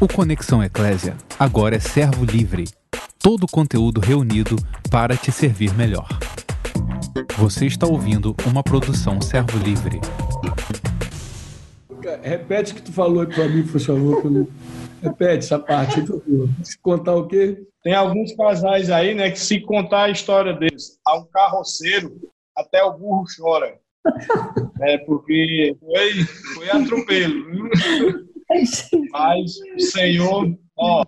O Conexão Eclésia agora é servo livre. Todo o conteúdo reunido para te servir melhor. Você está ouvindo uma produção servo livre. Repete o que tu falou aí para mim, por favor. Repete essa parte. Se contar o quê? Tem alguns casais aí, né, que se contar a história deles, há um carroceiro, até o burro chora. É, porque foi, foi atropelo. Mas o Senhor, ó,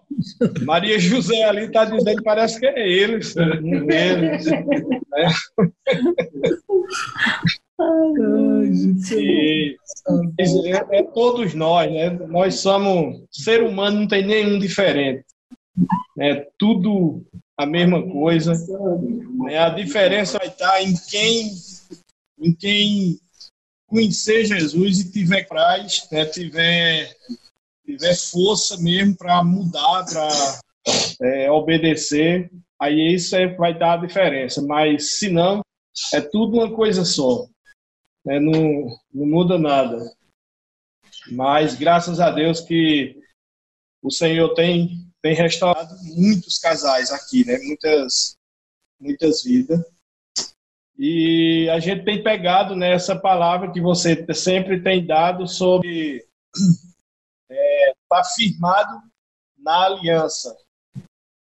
Maria José ali está dizendo que parece que é ele, eles. É. E, é, é, todos nós, né? Nós somos ser humano, não tem nenhum diferente. É tudo a mesma coisa. É, a diferença vai estar em quem, em quem conhecer Jesus e tiver praz, né, tiver, tiver força mesmo para mudar, para é, obedecer, aí isso é, vai dar a diferença. Mas se não, é tudo uma coisa só. Né, não, não muda nada. Mas graças a Deus que o Senhor tem, tem restaurado muitos casais aqui, né? muitas, muitas vidas. E a gente tem pegado nessa palavra que você sempre tem dado sobre é, tá firmado na aliança.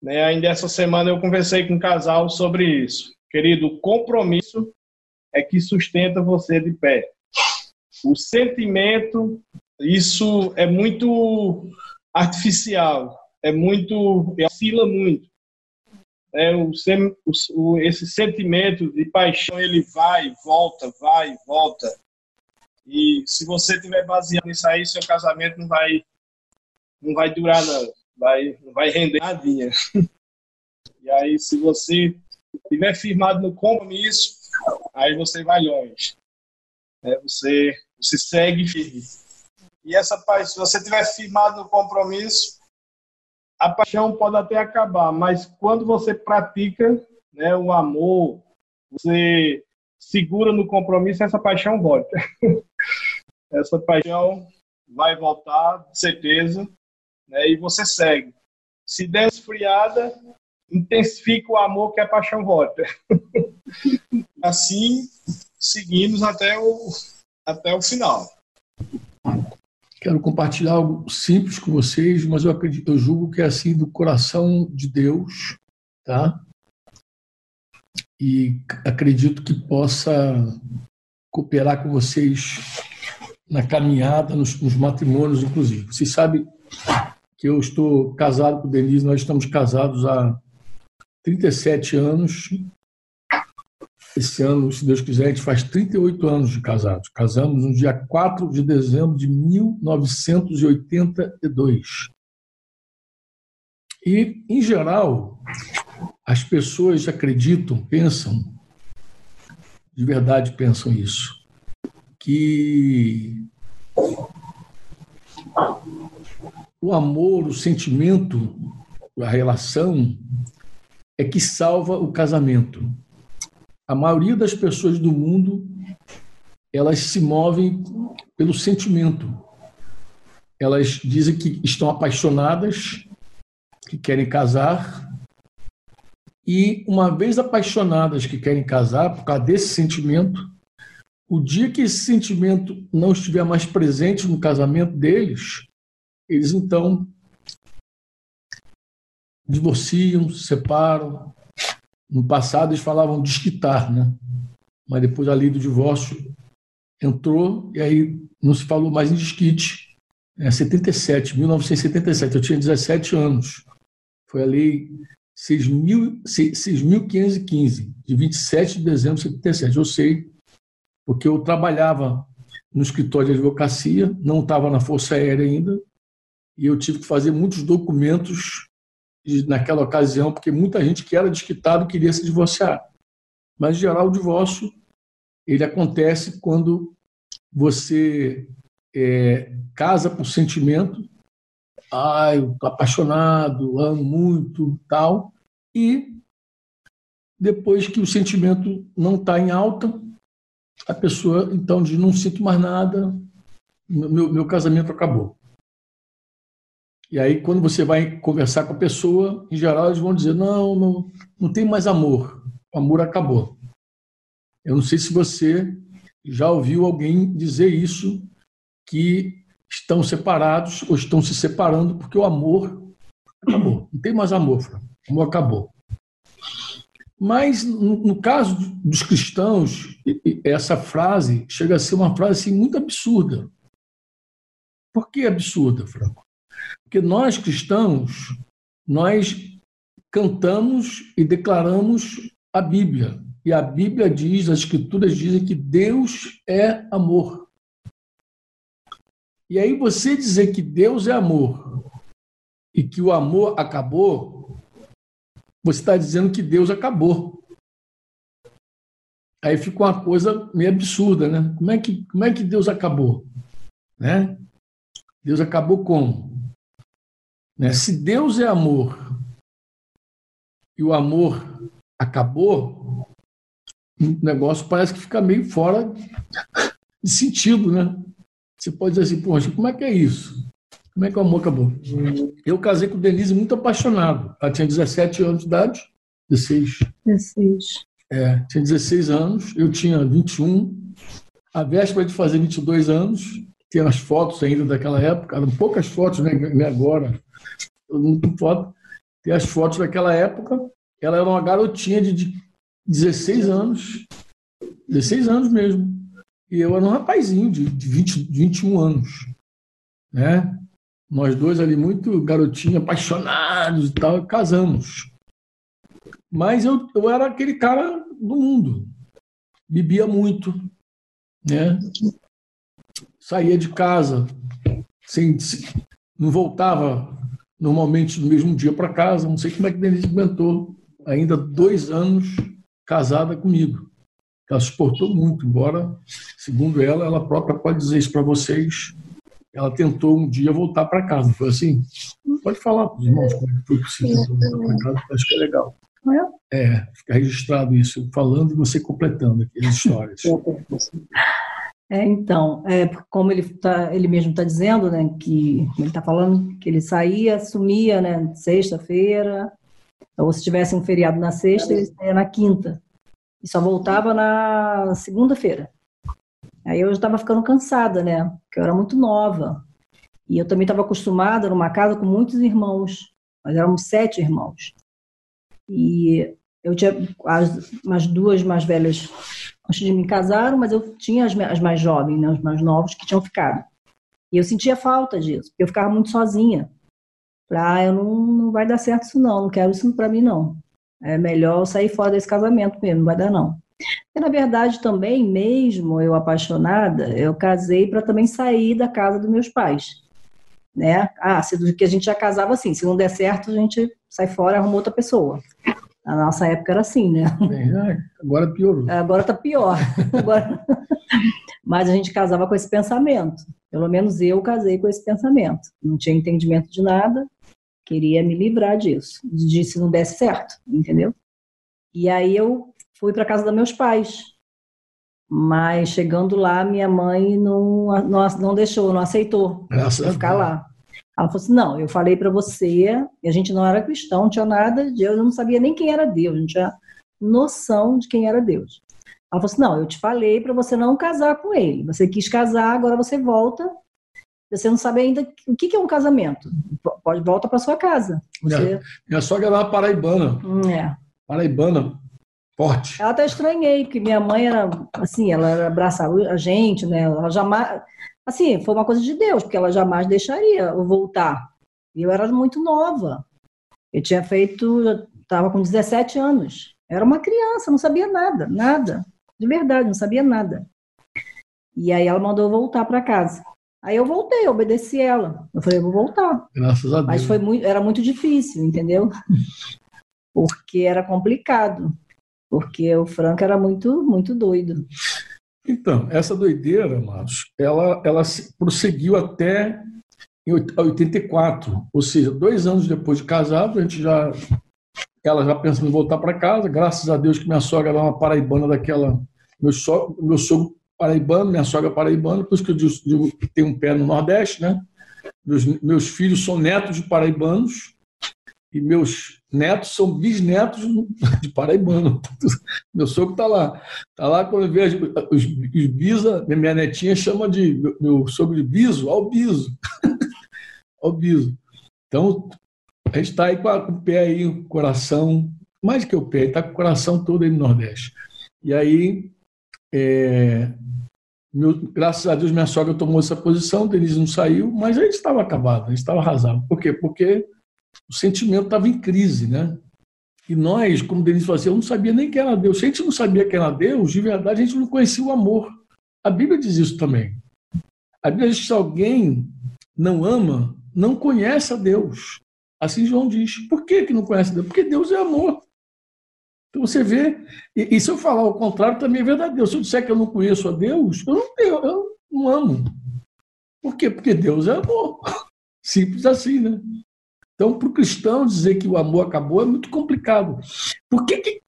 Né? Ainda essa semana eu conversei com um casal sobre isso. Querido, o compromisso é que sustenta você de pé. O sentimento, isso é muito artificial, é muito, oscila muito é, o, o, esse sentimento de paixão ele vai, volta, vai, volta. E se você tiver baseado nisso aí, seu casamento não vai, não vai durar não, vai, não vai render nadinha. E aí, se você estiver firmado no compromisso, aí você vai longe. É, você, você segue firme. E essa paz, se você estiver firmado no compromisso, a paixão pode até acabar, mas quando você pratica né, o amor, você segura no compromisso, essa paixão volta. essa paixão vai voltar, certeza, né, e você segue. Se der esfriada, intensifica o amor que a paixão volta. assim, seguimos até o, até o final. Quero compartilhar algo simples com vocês, mas eu, acredito, eu julgo que é assim do coração de Deus, tá? E acredito que possa cooperar com vocês na caminhada, nos, nos matrimônios, inclusive. Vocês sabem que eu estou casado com Denise, nós estamos casados há 37 anos esse ano, se Deus quiser, a gente faz 38 anos de casados. Casamos no dia 4 de dezembro de 1982. E, em geral, as pessoas acreditam, pensam, de verdade pensam isso, que o amor, o sentimento, a relação é que salva o casamento a maioria das pessoas do mundo elas se movem pelo sentimento. Elas dizem que estão apaixonadas, que querem casar, e uma vez apaixonadas que querem casar por causa desse sentimento, o dia que esse sentimento não estiver mais presente no casamento deles, eles então divorciam, se separam, no passado eles falavam desquitar, né? Mas depois a lei do divórcio entrou e aí não se falou mais em desquite. É 77, 1977, eu tinha 17 anos. Foi a lei 6.515, de 27 de dezembro de 77. Eu sei, porque eu trabalhava no escritório de advocacia, não estava na Força Aérea ainda, e eu tive que fazer muitos documentos naquela ocasião, porque muita gente que era desquitado queria se divorciar. Mas, em geral, o divórcio ele acontece quando você é, casa por sentimento, ah, eu apaixonado, amo muito, tal, e depois que o sentimento não está em alta, a pessoa então diz: não sinto mais nada, meu, meu casamento acabou. E aí, quando você vai conversar com a pessoa, em geral, eles vão dizer: não, não, não tem mais amor. O amor acabou. Eu não sei se você já ouviu alguém dizer isso, que estão separados ou estão se separando porque o amor acabou. Não tem mais amor, o amor acabou. Mas, no caso dos cristãos, essa frase chega a ser uma frase assim, muito absurda. Por que absurda, Franco? Porque nós cristãos, nós cantamos e declaramos a Bíblia. E a Bíblia diz, as Escrituras dizem que Deus é amor. E aí você dizer que Deus é amor e que o amor acabou, você está dizendo que Deus acabou. Aí fica uma coisa meio absurda, né? Como é que, como é que Deus acabou? Né? Deus acabou como? Né? Se Deus é amor e o amor acabou, o negócio parece que fica meio fora de sentido, né? Você pode dizer assim, poxa, como é que é isso? Como é que o amor acabou? Eu casei com Denise muito apaixonado. Ela tinha 17 anos de idade. 16. 16. É, tinha 16 anos, eu tinha 21. A véspera de fazer 22 anos, tem as fotos ainda daquela época, eram poucas fotos, né, agora, todo mundo foto. Tem as fotos daquela época. Ela era uma garotinha de 16 anos, 16 anos mesmo. E eu era um rapazinho de, de 20, 21 anos. Né? Nós dois ali, muito garotinho, apaixonados e tal, casamos. Mas eu, eu era aquele cara do mundo. Bebia muito, né? Saía de casa, sem, não voltava normalmente no mesmo dia para casa. Não sei como é que Denise aguentou ainda dois anos casada comigo. Ela suportou muito, embora, segundo ela, ela própria pode dizer isso para vocês, ela tentou um dia voltar para casa. Foi assim? Pode falar para os irmãos como é foi possível voltar para casa, acho que é legal. É, fica registrado isso, falando e você completando aqui as histórias. É, então, é, como ele, tá, ele mesmo está dizendo, né, que ele está falando que ele saía, sumia, né, sexta-feira, ou se tivesse um feriado na sexta, ele saía na quinta, e só voltava na segunda-feira. Aí eu já estava ficando cansada, né? Porque eu era muito nova. E eu também estava acostumada numa casa com muitos irmãos. Nós éramos sete irmãos. E eu tinha as, umas duas mais velhas antes de me casaram, mas eu tinha as, as mais jovens, né, os mais novos que tinham ficado. E eu sentia falta disso, porque eu ficava muito sozinha. Falei, ah, eu não, não vai dar certo isso não, não quero isso para mim não. É melhor sair fora desse casamento mesmo, não vai dar não. E, na verdade, também, mesmo eu apaixonada, eu casei para também sair da casa dos meus pais. Né? Ah, se que a gente já casava assim, se não der certo, a gente sai fora arruma outra pessoa. Na nossa época era assim, né? É, agora piorou. Agora tá pior. Agora... Mas a gente casava com esse pensamento. Pelo menos eu casei com esse pensamento. Não tinha entendimento de nada, queria me livrar disso, de se não desse certo, entendeu? E aí eu fui para casa dos meus pais. Mas chegando lá, minha mãe não, não, não deixou, não aceitou Graças ficar lá. Ela falou assim: não, eu falei para você, e a gente não era cristão, não tinha nada de Deus, eu não sabia nem quem era Deus, não tinha noção de quem era Deus. Ela falou assim: não, eu te falei para você não casar com ele. Você quis casar, agora você volta. Você não sabe ainda o que é um casamento. Pode volta para sua casa. Você... Minha, minha sogra era uma paraibana. Hum, é. Paraibana, forte. Ela até estranhei, porque minha mãe era assim, ela abraçava a gente, né? Ela jamais assim, foi uma coisa de Deus, porque ela jamais deixaria eu voltar. E eu era muito nova. Eu tinha feito, estava com 17 anos. Era uma criança, não sabia nada, nada. De verdade, não sabia nada. E aí ela mandou eu voltar para casa. Aí eu voltei, obedeci ela. Eu falei, eu vou voltar. Graças a Deus. Mas foi muito, era muito difícil, entendeu? Porque era complicado. Porque o Franco era muito, muito doido. Então, essa doideira, Marcos, ela, ela prosseguiu até em 84, ou seja, dois anos depois de casado, a gente já, ela já pensando em voltar para casa, graças a Deus que minha sogra era uma paraibana daquela, meu, so, meu sogro paraibano, minha sogra paraibana, por isso que eu digo que tem um pé no Nordeste, né? Meus, meus filhos são netos de paraibanos e meus netos são bisnetos de paraibano. Meu sogro está lá. Está lá quando vê os, os bisa, minha netinha chama de meu, sogro de biso, ao biso. ao. Então, a gente está aí com, a, com, o pé aí, o coração, mais que o pé, está com o coração todo aí no Nordeste. E aí, é, meu, graças a Deus, minha sogra tomou essa posição, Denise não saiu, mas a gente estava acabado, a gente estava arrasado. Por quê? Porque o sentimento estava em crise, né? E nós, como Denise falou assim, eu não sabia nem quem era Deus. Se a gente não sabia quem era Deus, de verdade, a gente não conhecia o amor. A Bíblia diz isso também. A Bíblia diz que se alguém não ama, não conhece a Deus. Assim João diz. Por que, que não conhece Deus? Porque Deus é amor. Então você vê, e, e, se eu falar o contrário, também é verdadeiro. Se eu disser que eu não conheço a Deus, eu não, tenho, eu não amo. Por quê? Porque Deus é amor. Simples assim, né? Então, para o cristão dizer que o amor acabou é muito complicado. Por que, que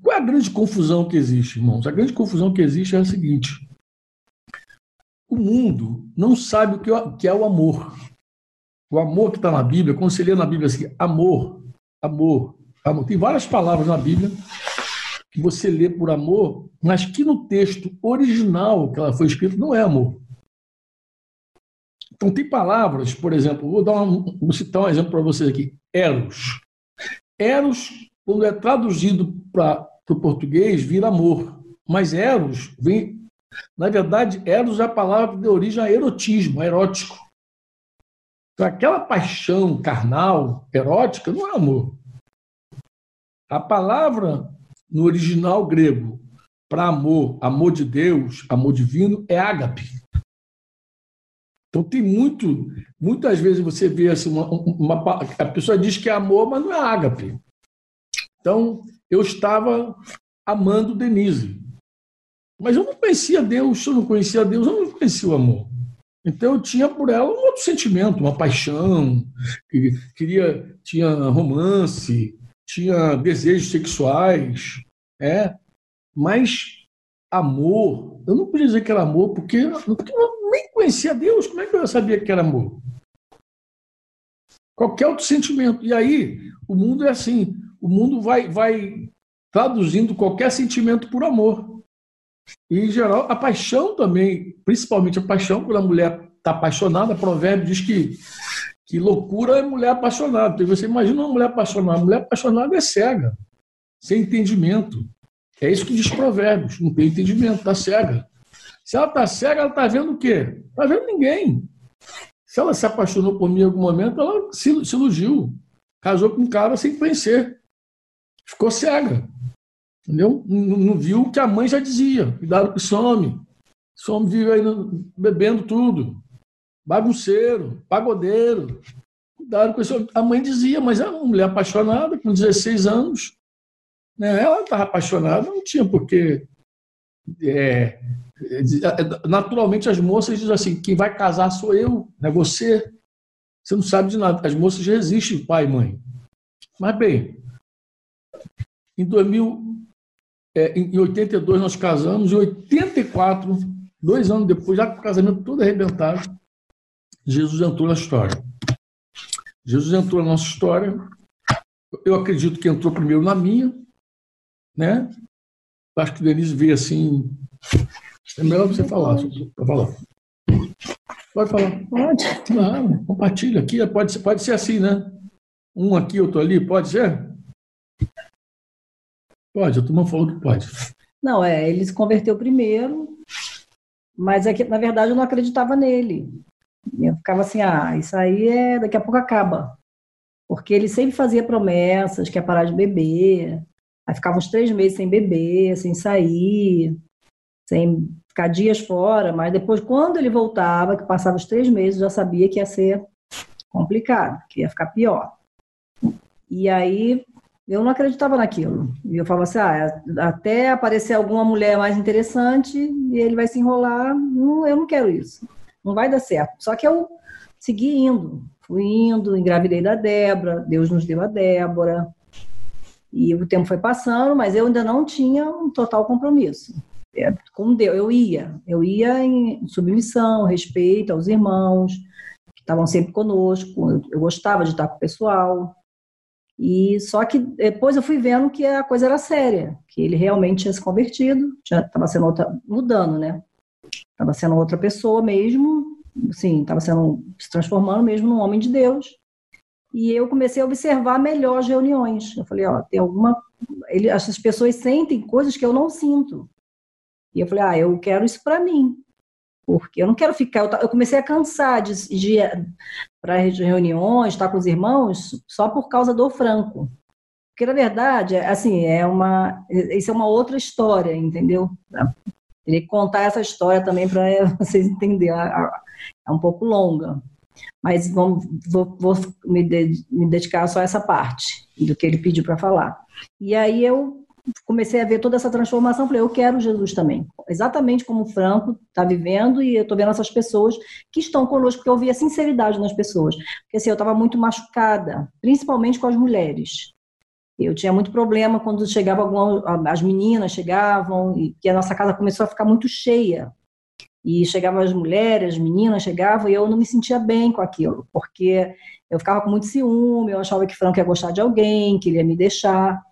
qual é a grande confusão que existe, irmãos? A grande confusão que existe é a seguinte: o mundo não sabe o é que é o amor. O amor que está na Bíblia, quando você lê na Bíblia assim, amor, amor, amor. Tem várias palavras na Bíblia que você lê por amor, mas que no texto original que ela foi escrita não é amor. Então tem palavras, por exemplo, vou, dar uma, vou citar um exemplo para vocês aqui, eros. Eros, quando é traduzido para o português, vira amor. Mas eros vem, na verdade, eros é a palavra que deu origem a erotismo, erótico. Então, aquela paixão carnal, erótica, não é amor. A palavra no original grego para amor, amor de Deus, amor divino, é ágape. Então tem muito, muitas vezes você vê assim, uma, uma, a pessoa diz que é amor, mas não é ágape. Então eu estava amando Denise, mas eu não conhecia Deus. Se eu não conhecia Deus, eu não conhecia o amor. Então eu tinha por ela um outro sentimento, uma paixão, queria, tinha romance, tinha desejos sexuais, é, mas amor, eu não podia dizer que era amor porque, porque conhecia Deus, como é que eu sabia que era amor? Qualquer outro sentimento. E aí, o mundo é assim, o mundo vai, vai traduzindo qualquer sentimento por amor. E, em geral, a paixão também, principalmente a paixão, quando a mulher está apaixonada, o provérbio diz que, que loucura é mulher apaixonada. Então, você imagina uma mulher apaixonada. A mulher apaixonada é cega, sem entendimento. É isso que diz provérbios, não tem entendimento, está cega. Se ela está cega, ela está vendo o quê? Está vendo ninguém. Se ela se apaixonou por mim em algum momento, ela se, se iludiu. Casou com um cara sem conhecer. Ficou cega. Entendeu? Não, não, viu o que a mãe já dizia. Cuidado com esse homem. Esse homem vive aí bebendo tudo. Bagunceiro, pagodeiro. Cuidado com esse homem. A mãe dizia, mas é uma mulher apaixonada, com 16 anos. Né? Ela estava apaixonada, não tinha porquê. É, naturalmente, as moças dizem assim: quem vai casar sou eu, não é você. Você não sabe de nada. As moças resistem, pai e mãe. Mas, bem, em 2000, é, em 82 nós casamos, em 84, dois anos depois, já com o casamento todo arrebentado, Jesus entrou na história. Jesus entrou na nossa história. Eu acredito que entrou primeiro na minha, né? Acho que Denise veio assim. É melhor você falar, para falar. Pode falar. Pode. Claro, compartilha aqui. Pode, pode ser assim, né? Um aqui, outro ali, pode ser? Pode, a turma falou que pode. Não, é, ele se converteu primeiro, mas é que, na verdade, eu não acreditava nele. Eu ficava assim, ah, isso aí é, daqui a pouco acaba. Porque ele sempre fazia promessas, que ia parar de beber, Aí ficava uns três meses sem beber, sem sair, sem ficar dias fora, mas depois, quando ele voltava, que passava os três meses, já sabia que ia ser complicado, que ia ficar pior. E aí eu não acreditava naquilo. E eu falava assim: ah, até aparecer alguma mulher mais interessante e ele vai se enrolar, não, eu não quero isso. Não vai dar certo. Só que eu segui indo, fui indo, engravidei da Débora, Deus nos deu a Débora, e o tempo foi passando, mas eu ainda não tinha um total compromisso. É, com Deus, eu ia, eu ia em submissão, respeito aos irmãos, estavam sempre conosco, eu, eu gostava de estar com o pessoal. E só que depois eu fui vendo que a coisa era séria, que ele realmente tinha se convertido, estava sendo outra, mudando, né? Estava sendo outra pessoa mesmo, sim, estava sendo se transformando mesmo num homem de Deus. E eu comecei a observar melhor as reuniões. Eu falei, ó, tem alguma. Ele, essas pessoas sentem coisas que eu não sinto. E eu falei, ah, eu quero isso para mim. Porque eu não quero ficar. Eu, comecei a cansar de, de para reuniões, estar com os irmãos, só por causa do Franco. Porque, na verdade, assim, é uma. Isso é uma outra história, entendeu? Teria que contar essa história também para vocês entenderem. É um pouco longa. Mas vamos, vou, vou me, dedicar só a essa parte do que ele pediu para falar. E aí eu comecei a ver toda essa transformação, falei, eu quero Jesus também. Exatamente como o Franco está vivendo, e eu estou vendo essas pessoas que estão conosco, porque eu vi a sinceridade nas pessoas. Porque assim, eu estava muito machucada, principalmente com as mulheres. Eu tinha muito problema quando chegava alguma, as meninas chegavam, e que a nossa casa começou a ficar muito cheia e chegavam as mulheres, as meninas chegavam e eu não me sentia bem com aquilo, porque eu ficava com muito ciúme, eu achava que Franco ia gostar de alguém, que ele ia me deixar,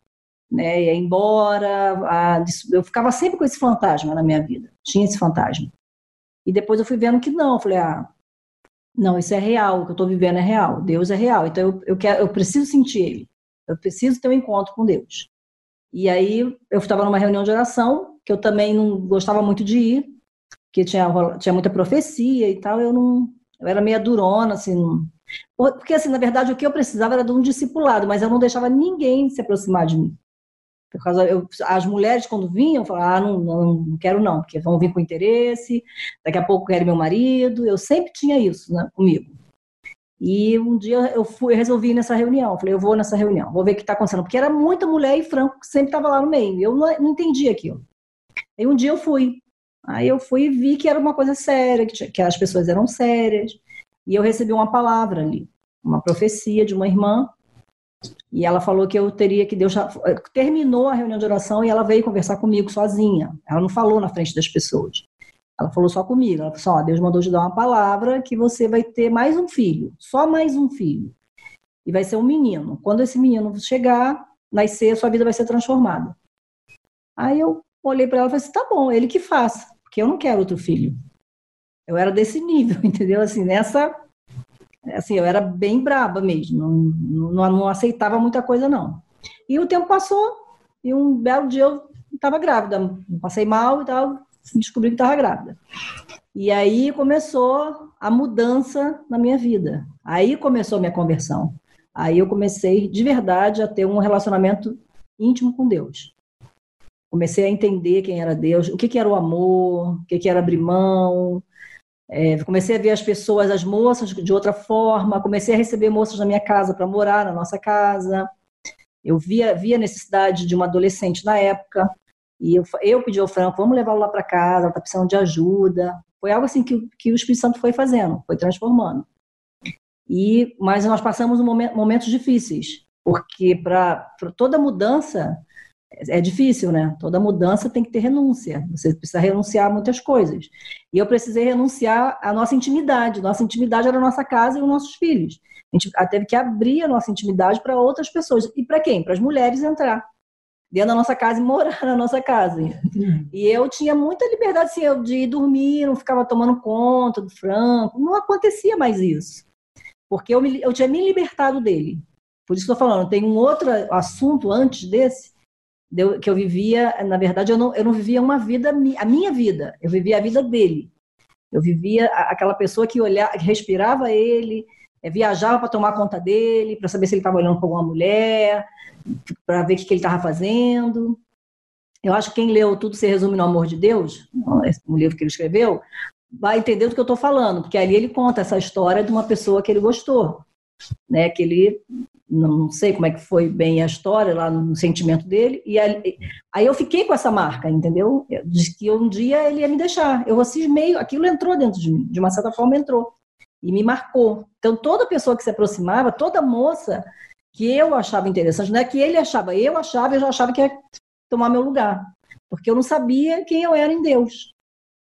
né, ia embora, a, eu ficava sempre com esse fantasma na minha vida, tinha esse fantasma. E depois eu fui vendo que não, eu falei, ah, não, isso é real, o que eu estou vivendo é real, Deus é real, então eu, eu, quero, eu preciso sentir Ele, eu preciso ter um encontro com Deus. E aí eu estava numa reunião de oração, que eu também não gostava muito de ir, que tinha, tinha muita profecia e tal, eu não. Eu era meio durona, assim. Porque, assim, na verdade, o que eu precisava era de um discipulado, mas eu não deixava ninguém se aproximar de mim. Por causa, eu, as mulheres, quando vinham, falavam, ah, não, não, não, quero não, porque vão vir com interesse, daqui a pouco querem meu marido. Eu sempre tinha isso né, comigo. E um dia eu fui, eu resolvi ir nessa reunião. Falei, eu vou nessa reunião, vou ver o que está acontecendo. Porque era muita mulher e Franco que sempre estava lá no meio. Eu não, não entendi aquilo. Aí um dia eu fui. Aí eu fui e vi que era uma coisa séria, que, que as pessoas eram sérias. E eu recebi uma palavra ali, uma profecia de uma irmã. E ela falou que eu teria que Deus terminou a reunião de oração e ela veio conversar comigo sozinha. Ela não falou na frente das pessoas. Ela falou só comigo. Ela falou assim: Deus mandou te dar uma palavra que você vai ter mais um filho, só mais um filho. E vai ser um menino. Quando esse menino chegar, nascer, sua vida vai ser transformada. Aí eu olhei para ela e falei assim: tá bom, ele que faça, porque eu não quero outro filho. Eu era desse nível, entendeu? Assim, nessa. Assim, eu era bem braba mesmo, não, não, não aceitava muita coisa, não. E o tempo passou, e um belo dia eu estava grávida, passei mal e tal, descobri que estava grávida. E aí começou a mudança na minha vida. Aí começou a minha conversão. Aí eu comecei de verdade a ter um relacionamento íntimo com Deus comecei a entender quem era Deus, o que, que era o amor, o que, que era abrir mão. É, comecei a ver as pessoas, as moças, de outra forma. Comecei a receber moças na minha casa para morar na nossa casa. Eu via, via a necessidade de uma adolescente na época. E eu, eu pedi ao Franco, vamos levá-lo lá para casa, ela está precisando de ajuda. Foi algo assim que, que o Espírito Santo foi fazendo, foi transformando. E, mas nós passamos momentos difíceis, porque para toda mudança é difícil, né? Toda mudança tem que ter renúncia. Você precisa renunciar a muitas coisas. E eu precisei renunciar à nossa intimidade. Nossa intimidade era a nossa casa e os nossos filhos. A gente teve que abrir a nossa intimidade para outras pessoas. E para quem? Para as mulheres entrar dentro da nossa casa e morar na nossa casa. E eu tinha muita liberdade assim, de ir dormir, não ficava tomando conta do Franco. Não acontecia mais isso. Porque eu, me, eu tinha me libertado dele. Por isso que estou falando, tem um outro assunto antes desse que eu vivia, na verdade, eu não, eu não vivia uma vida, a minha vida, eu vivia a vida dele. Eu vivia aquela pessoa que olhava, que respirava ele, é, viajava para tomar conta dele, para saber se ele estava olhando para alguma mulher, para ver o que, ele estava fazendo. Eu acho que quem leu Tudo Se Resume no Amor de Deus, o livro que ele escreveu, vai entender do que eu estou falando, porque ali ele conta essa história de uma pessoa que ele gostou, né, que ele não sei como é que foi bem a história lá no sentimento dele, e aí, aí eu fiquei com essa marca, entendeu? De que um dia ele ia me deixar. Eu meio aquilo entrou dentro de mim, de uma certa forma entrou, e me marcou. Então toda pessoa que se aproximava, toda moça que eu achava interessante, não é que ele achava, eu achava, eu já achava que ia tomar meu lugar, porque eu não sabia quem eu era em Deus.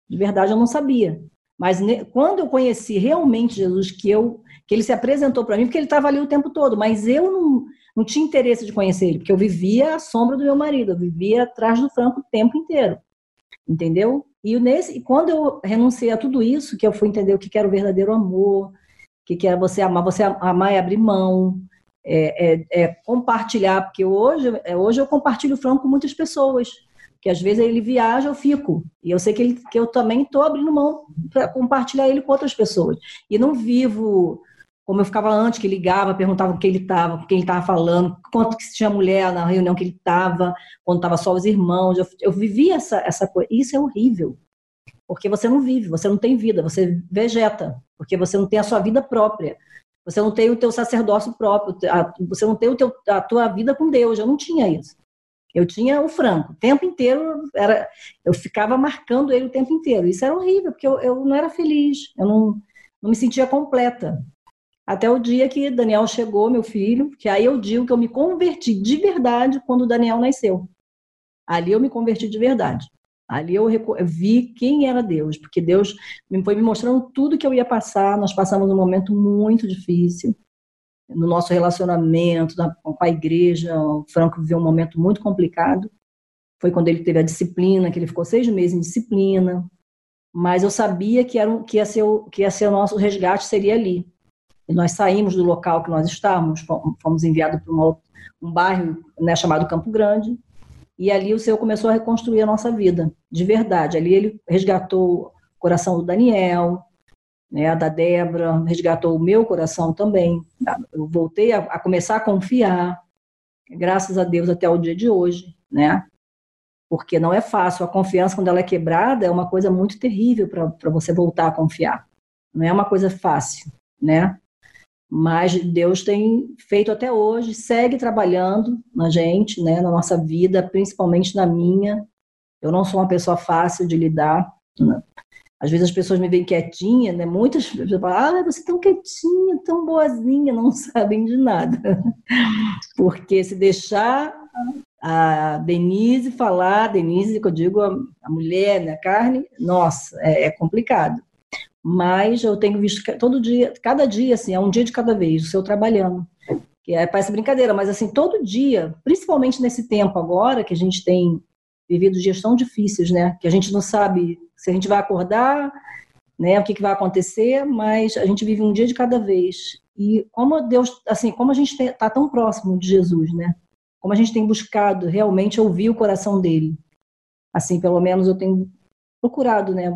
De verdade, eu não sabia. Mas quando eu conheci realmente Jesus, que eu que ele se apresentou para mim, porque ele estava ali o tempo todo, mas eu não, não tinha interesse de conhecer ele, porque eu vivia à sombra do meu marido, eu vivia atrás do Franco o tempo inteiro, entendeu? E, nesse, quando eu renunciei a tudo isso, que eu fui entender o que era o verdadeiro amor, o que era você amar, você amar e abrir mão, é, é, é compartilhar, porque hoje, é, hoje eu compartilho o Franco com muitas pessoas, que às vezes ele viaja, eu fico. E eu sei que, ele, que eu também estou abrindo mão para compartilhar ele com outras pessoas. E não vivo como eu ficava antes, que ligava, perguntava com quem ele estava, com quem ele estava falando, quanto que tinha mulher na reunião que ele estava, quando estava só os irmãos. Eu, eu vivia essa, essa coisa. Isso é horrível. Porque você não vive, você não tem vida, você vegeta, porque você não tem a sua vida própria. Você não tem o teu sacerdócio próprio, você não tem o teu, a tua vida com Deus. Eu não tinha isso. Eu tinha o Franco, o tempo inteiro era, eu ficava marcando ele o tempo inteiro. Isso era horrível, porque eu, eu não era feliz, eu não, não me sentia completa. Até o dia que Daniel chegou, meu filho, que aí eu digo que eu me converti de verdade quando Daniel nasceu. Ali eu me converti de verdade. Ali eu vi quem era Deus, porque Deus foi me mostrando tudo que eu ia passar. Nós passamos um momento muito difícil no nosso relacionamento com a igreja. O Franco viveu um momento muito complicado. Foi quando ele teve a disciplina, que ele ficou seis meses em disciplina. Mas eu sabia que, era, que, ia, ser que ia ser o nosso resgate, seria ali. Nós saímos do local que nós estávamos, fomos enviados para um bairro né, chamado Campo Grande, e ali o Senhor começou a reconstruir a nossa vida, de verdade. Ali ele resgatou o coração do Daniel, né, da Débora, resgatou o meu coração também. Eu voltei a, a, começar a confiar, graças a Deus até o dia de hoje, né? Porque não é fácil. A confiança, quando ela é quebrada, é uma coisa muito terrível para você voltar a confiar. Não é uma coisa fácil, né? Mas Deus tem feito até hoje, segue trabalhando na gente, né, na nossa vida, principalmente na minha. Eu não sou uma pessoa fácil de lidar. Né? Às vezes as pessoas me veem quietinha, né? Muitas pessoas falam, ah, você é tão quietinha, tão boazinha, não sabem de nada. Porque se deixar a Denise falar, Denise, que eu digo, a, mulher, né, a carne, nossa, é, é complicado mas eu tenho visto todo dia, cada dia, assim, é um dia de cada vez, o seu trabalhando. Que é, parece brincadeira, mas assim, todo dia, principalmente nesse tempo agora, que a gente tem vivido dias tão difíceis, né? Que a gente não sabe se a gente vai acordar, né? O que, que vai acontecer, mas a gente vive um dia de cada vez. E como Deus, assim, como a gente está tão próximo de Jesus, né? Como a gente tem buscado realmente ouvir o coração dele. Assim, pelo menos eu tenho procurado, né?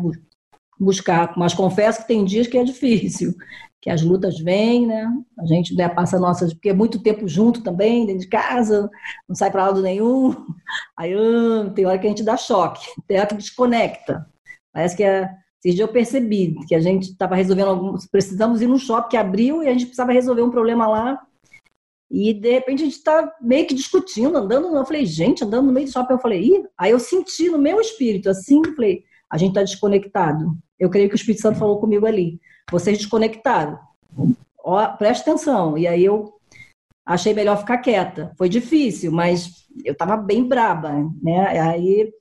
Buscar, mas confesso que tem dias que é difícil, que as lutas vêm, né? A gente né, passa nossas, porque é muito tempo junto também, dentro de casa, não sai para lado nenhum. Aí hum, tem hora que a gente dá choque, tem hora que desconecta. Parece que é, esses dias eu percebi que a gente estava resolvendo alguns, precisamos ir num shopping que abriu e a gente precisava resolver um problema lá. E de repente a gente está meio que discutindo, andando. Eu falei, gente, andando no meio do shopping. Eu falei, Ih. aí eu senti no meu espírito assim, falei, a gente está desconectado. Eu creio que o Espírito Santo falou comigo ali. Vocês desconectaram. Ó, presta atenção. E aí eu achei melhor ficar quieta. Foi difícil, mas eu estava bem braba, né? Aí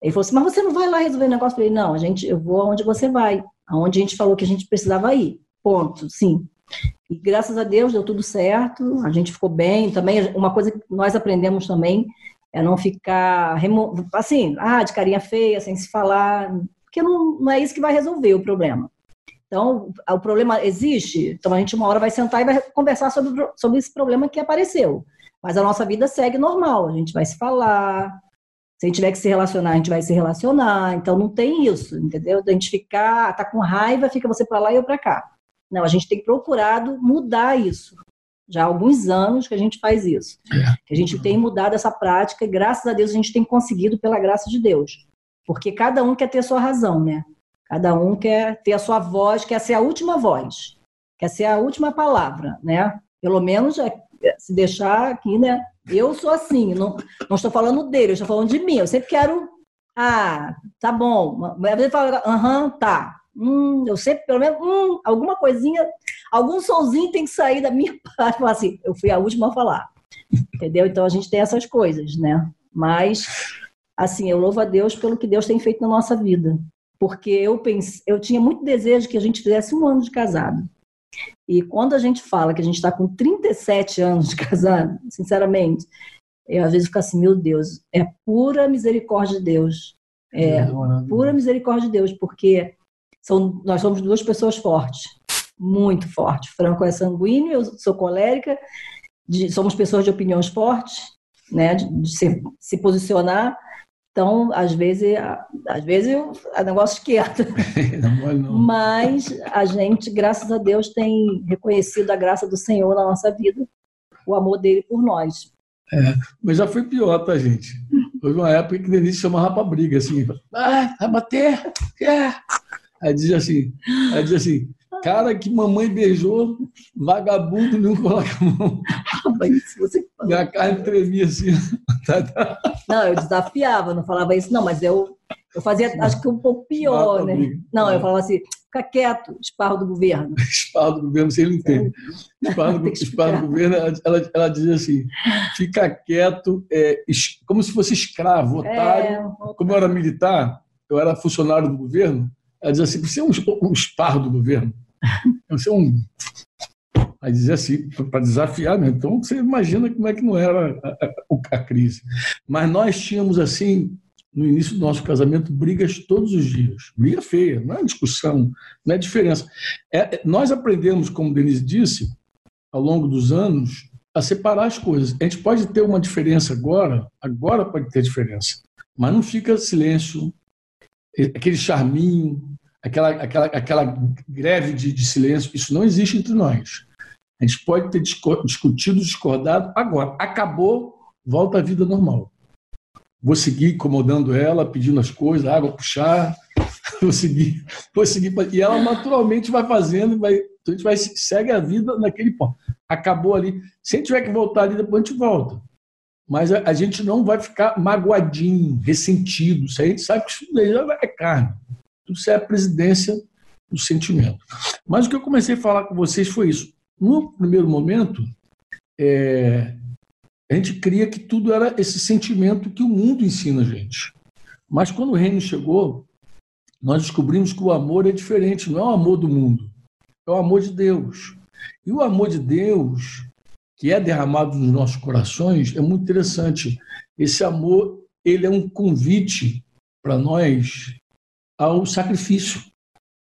ele falou assim: Mas você não vai lá resolver o negócio? Eu falei: Não, a gente, eu vou aonde você vai. Aonde a gente falou que a gente precisava ir. Ponto. Sim. E graças a Deus deu tudo certo. A gente ficou bem. Também uma coisa que nós aprendemos também é não ficar assim, ah, de carinha feia, sem se falar porque não, não é isso que vai resolver o problema. Então, o problema existe, então a gente uma hora vai sentar e vai conversar sobre, sobre esse problema que apareceu. Mas a nossa vida segue normal, a gente vai se falar, se a gente tiver que se relacionar, a gente vai se relacionar. Então não tem isso, entendeu? A gente ficar, tá com raiva, fica você para lá e eu para cá. Não, a gente tem procurado mudar isso. Já há alguns anos que a gente faz isso. É. Que a gente tem mudado essa prática e graças a Deus a gente tem conseguido pela graça de Deus. Porque cada um quer ter sua razão, né? Cada um quer ter a sua voz, quer ser a última voz, quer ser a última palavra, né? Pelo menos é, se deixar aqui, né? Eu sou assim, não, não estou falando dele, eu estou falando de mim. Eu sempre quero. Ah, tá bom. Às vezes fala, aham, tá. Hum, eu sempre, pelo menos, hum, alguma coisinha, algum solzinho tem que sair da minha parte. Assim, eu fui a última a falar. Entendeu? Então a gente tem essas coisas, né? Mas assim, eu louvo a Deus pelo que Deus tem feito na nossa vida. porque eu pensei, eu tinha muito desejo que a gente fizesse um ano de casado. E quando a gente fala que a gente está com 37 anos de casado, sinceramente, eu às vezes fico assim, meu Deus, é pura misericórdia de Deus. É, é pura misericórdia de Deus, porque são, nós somos duas pessoas fortes, muito fortes. Franco é sanguíneo, eu sou colérica, de, somos pessoas de opiniões fortes, né, de, de se, se posicionar então, às vezes, às vezes o negócio esquerdo. não, não. Mas a gente, graças a Deus, tem reconhecido a graça do Senhor na nossa vida, o amor dele por nós. É, mas já foi pior, tá, gente? Houve uma época que Denise chamava pra briga, assim, ah, vai bater, é. Aí dizia assim, aí dizia assim, cara que mamãe beijou, vagabundo não coloca a mão. Minha carne tremia assim. Não, eu desafiava, não falava isso, não, mas eu, eu fazia, acho que um pouco pior, né? Não, eu falava assim, fica quieto, esparro do governo. esparro do governo, você não entende. Esparro do, esparro do governo, ela, ela dizia assim, fica quieto, é, como se fosse escravo, é, otário. É, como eu era militar, eu era funcionário do governo, ela dizia assim, você é um, um esparro do governo. Você é um a dizer assim, para desafiar, né? Então você imagina como é que não era a, a, a, crise. Mas nós tínhamos assim, no início do nosso casamento, brigas todos os dias. Briga feia, não é discussão, não é diferença. É, nós aprendemos, como Denise disse, ao longo dos anos, a separar as coisas. A gente pode ter uma diferença agora, agora pode ter diferença, mas não fica silêncio, aquele charminho, aquela, aquela, aquela greve de, de silêncio, isso não existe entre nós. A gente pode ter discutido, discordado, agora, acabou, volta à vida normal. Vou seguir incomodando ela, pedindo as coisas, água puxar, vou seguir, vou seguir. E ela naturalmente vai fazendo, vai, então a gente vai, segue a vida naquele ponto. Acabou ali. Se a gente tiver que voltar ali, depois a gente volta. Mas a, a gente não vai ficar magoadinho, ressentido. Se a gente sabe que isso daí é carne. Isso é a presidência do sentimento. Mas o que eu comecei a falar com vocês foi isso. No primeiro momento, é, a gente cria que tudo era esse sentimento que o mundo ensina a gente. Mas quando o reino chegou, nós descobrimos que o amor é diferente, não é o amor do mundo, é o amor de Deus. E o amor de Deus, que é derramado nos nossos corações, é muito interessante. Esse amor, ele é um convite para nós ao sacrifício.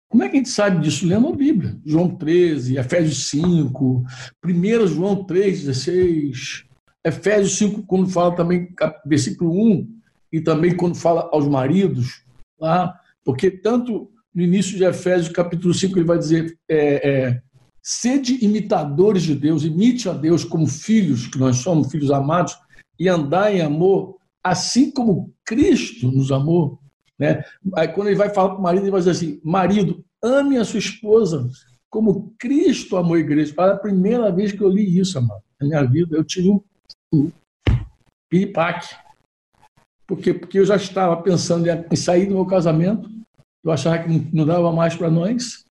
Como é que a gente sabe disso? Lendo a Bíblia. João 13, Efésios 5, 1 João 3, 16, Efésios 5, quando fala também, versículo 1, e também quando fala aos maridos, lá, porque tanto no início de Efésios, capítulo 5, ele vai dizer: é, é, sede imitadores de Deus, imite a Deus como filhos, que nós somos, filhos amados, e andar em amor, assim como Cristo nos amou né? Aí quando ele vai falar para o marido, ele vai dizer assim: marido, ame a sua esposa como Cristo amou a igreja. Para a primeira vez que eu li isso, amado, na minha vida, eu tive um, um piripaque. Por quê? Porque eu já estava pensando em sair do meu casamento, eu achava que não dava mais para nós,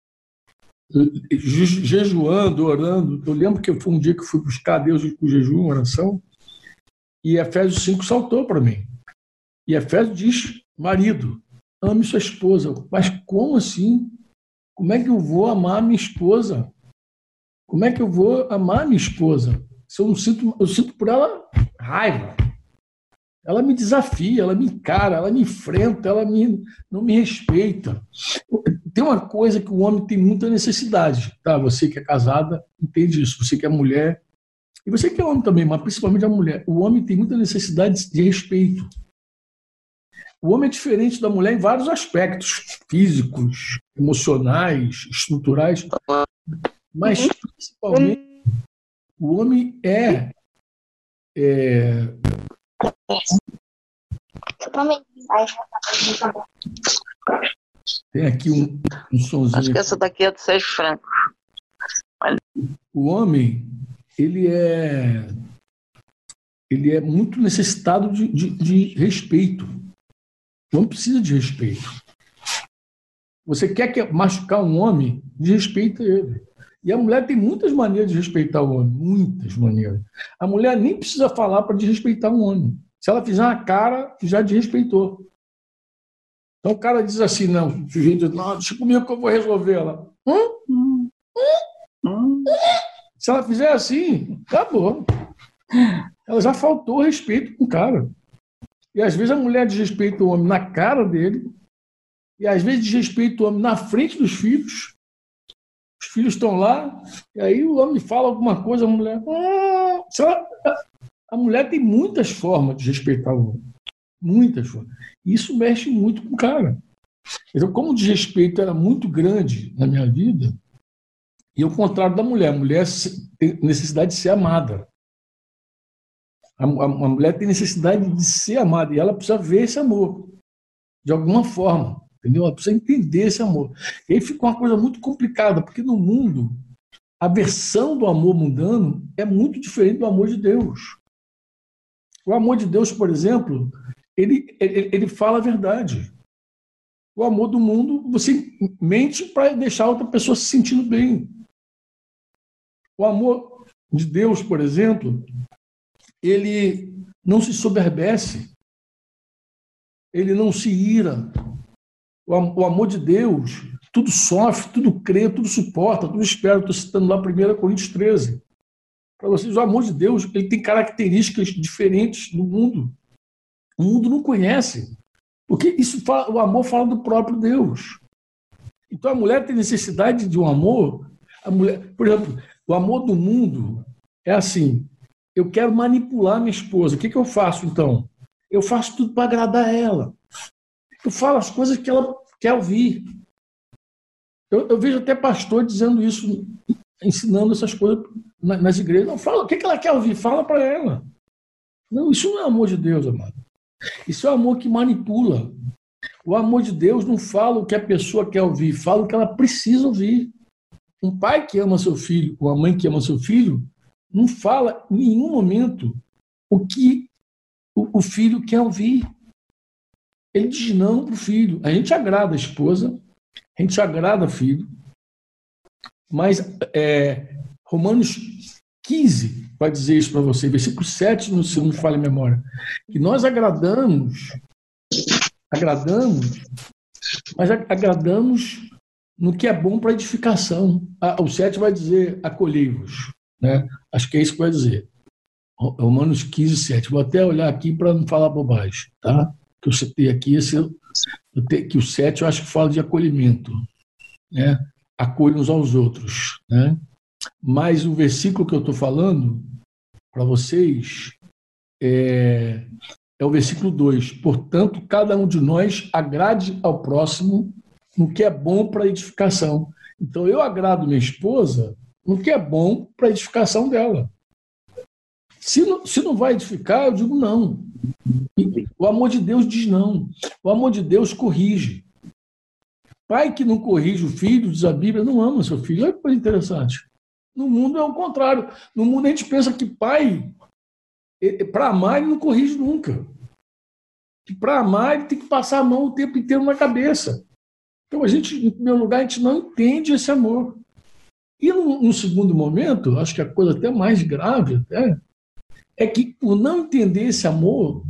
jejuando, orando. Eu lembro que foi um dia que fui buscar Deus com jejum, oração, e Efésios 5 saltou para mim. E Efésios diz marido, ame sua esposa. Mas como assim? Como é que eu vou amar minha esposa? Como é que eu vou amar minha esposa? Se eu, não sinto, eu sinto por ela raiva. Ela me desafia, ela me encara, ela me enfrenta, ela me, não me respeita. Tem uma coisa que o homem tem muita necessidade, tá? Você que é casada entende isso. Você que é mulher e você que é homem também, mas principalmente a mulher. O homem tem muita necessidade de respeito. O homem é diferente da mulher em vários aspectos físicos, emocionais, estruturais, mas uhum. principalmente o homem é, é... Tem aqui um, um somzinho. Acho que essa daqui é do Sérgio Franco. O homem, ele é ele é muito necessitado de, de, de respeito. Não precisa de respeito. Você quer machucar um homem, desrespeita ele. E a mulher tem muitas maneiras de respeitar o homem, muitas maneiras. A mulher nem precisa falar para desrespeitar um homem. Se ela fizer uma cara, já desrespeitou. Então o cara diz assim, não, o sujeito diz, não, deixa comigo que eu vou resolver ela. Hum? Hum? Se ela fizer assim, acabou. Ela já faltou respeito com o cara. E às vezes a mulher desrespeita o homem na cara dele, e às vezes desrespeita o homem na frente dos filhos. Os filhos estão lá, e aí o homem fala alguma coisa, a mulher. Ah, a mulher tem muitas formas de respeitar o homem. Muitas formas. E isso mexe muito com o cara. Então, como o desrespeito era muito grande na minha vida, e ao contrário da mulher, a mulher tem necessidade de ser amada. A, a, a, mulher tem necessidade de ser amada e ela precisa ver esse amor, de alguma forma, entendeu? Ela precisa entender esse amor. E aí fica uma coisa muito complicada, porque no mundo, a versão do amor mundano é muito diferente do amor de Deus. O amor de Deus, por exemplo, ele, ele, ele fala a verdade. O amor do mundo, você mente para deixar outra pessoa se sentindo bem. O amor de Deus, por exemplo, ele não se soberbece, ele não se ira. O amor de Deus, tudo sofre, tudo crê, tudo suporta, tudo espera. Estou citando lá 1 Coríntios 13. Para vocês, o amor de Deus ele tem características diferentes do mundo. O mundo não conhece. Porque isso fala, o amor fala do próprio Deus. Então a mulher tem necessidade de um amor. A mulher, por exemplo, o amor do mundo é assim: eu quero manipular minha esposa. O que, que eu faço então? Eu faço tudo para agradar ela. Eu falo as coisas que ela quer ouvir. Eu, eu vejo até pastor dizendo isso, ensinando essas coisas nas igrejas. Não, fala, o que, que ela quer ouvir? Fala para ela. Não, isso não é amor de Deus, amado. Isso é amor que manipula. O amor de Deus não fala o que a pessoa quer ouvir, fala o que ela precisa ouvir. Um pai que ama seu filho, uma mãe que ama seu filho, não fala em nenhum momento o que o, filho quer ouvir. Ele diz não para o filho. A gente agrada a esposa, a gente agrada o filho, mas é, Romanos 15 vai dizer isso para você, versículo 7, no segundo me falha a memória, que nós agradamos, agradamos, mas agradamos no que é bom para edificação. O 7 vai dizer acolhei-vos. Né? Acho que é isso que vai dizer. Romanos 15, 7. Vou até olhar aqui para não falar bobagem. Tá? Que eu citei aqui, esse, que o 7 eu acho que fala de acolhimento. Né? Acolhe uns aos outros. Né? Mas o versículo que eu estou falando para vocês é, é o versículo 2. Portanto, cada um de nós agrade ao próximo no que é bom para edificação. Então, eu agrado minha esposa no que é bom para edificação dela. Se não, se não vai edificar, eu digo não. O amor de Deus diz não. O amor de Deus corrige. Pai que não corrige o filho, diz a Bíblia, não ama seu filho. Olha que coisa interessante. No mundo é o contrário. No mundo a gente pensa que pai, para amar, ele não corrige nunca. Que para amar, ele tem que passar a mão o tempo inteiro na cabeça. Então, a gente, em primeiro lugar, a gente não entende esse amor. E, num, segundo momento, acho que a coisa até mais grave até, é que, por não entender esse amor,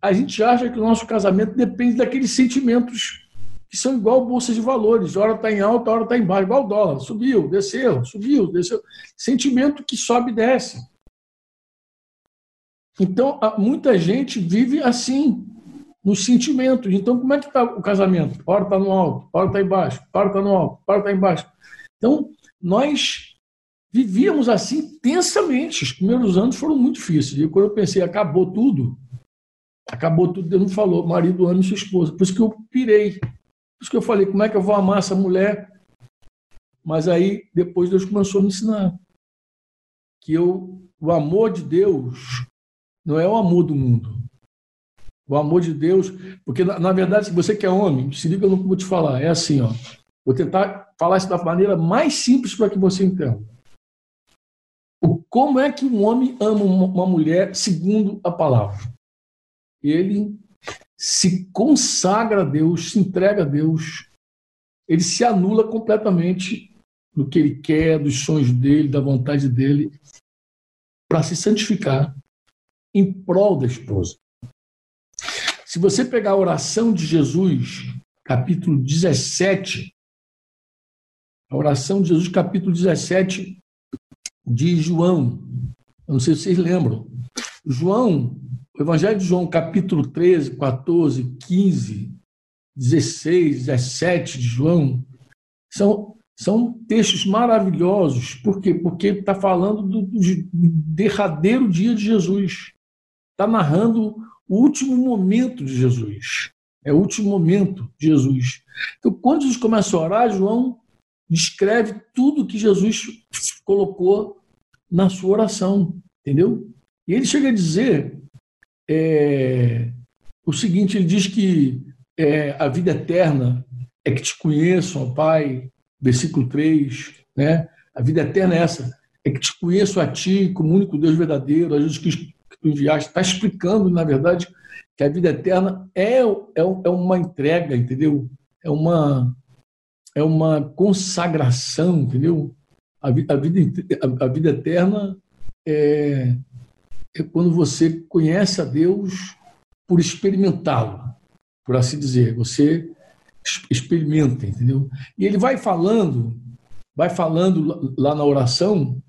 a gente acha que o nosso casamento depende daqueles sentimentos que são igual bolsa de valores. Hora está em alta, hora está em baixo, igual o dólar. Subiu, desceu, subiu, desceu. Sentimento que sobe e desce. Então, muita gente vive assim, nos sentimentos. Então, como é que está o casamento? Hora está no alto, hora está embaixo, hora está no alto, hora está embaixo. Então, nós vivíamos assim intensamente. Os primeiros anos foram muito difíceis. E quando eu pensei, acabou tudo, acabou tudo, Deus me falou, marido ama sua esposa. Por isso que eu pirei. Isso que eu falei, como é que eu vou amar essa mulher? Mas aí, depois Deus começou a me ensinar que eu, o amor de Deus não é o amor do mundo. O amor de Deus, porque na, na verdade, se você quer homem, se liga no que eu vou te falar, é assim, ó. Vou tentar falar isso da maneira mais simples para que você entenda. Como é que um homem ama uma mulher segundo a palavra? Ele se consagra a Deus, se entrega a Deus, ele se anula completamente do que ele quer, dos sonhos dele, da vontade dele, para se santificar em prol da esposa. Se você pegar a oração de Jesus capítulo 17. A oração de Jesus, capítulo 17 de João. Eu não sei se vocês lembram. João, o Evangelho de João, capítulo 13, 14, 15, 16, 17 de João, são, são textos maravilhosos. Por quê? Porque está falando do, do derradeiro dia de Jesus. Está narrando o último momento de Jesus. É o último momento de Jesus. Então, quando Jesus começa a orar, João descreve tudo que Jesus colocou na sua oração, entendeu? E ele chega a dizer é, o seguinte: ele diz que é, a vida eterna é que te conheçam, ó Pai, versículo 3, né? A vida eterna é essa, é que te conheço a Ti como único Deus verdadeiro, a Jesus que tu enviaste. Está explicando, na verdade, que a vida eterna é, é, é uma entrega, entendeu? É uma, é uma consagração, entendeu? A, a, vida, a vida eterna é, é quando você conhece a Deus por experimentá-lo, por assim dizer. Você experimenta, entendeu? E ele vai falando, vai falando lá na oração,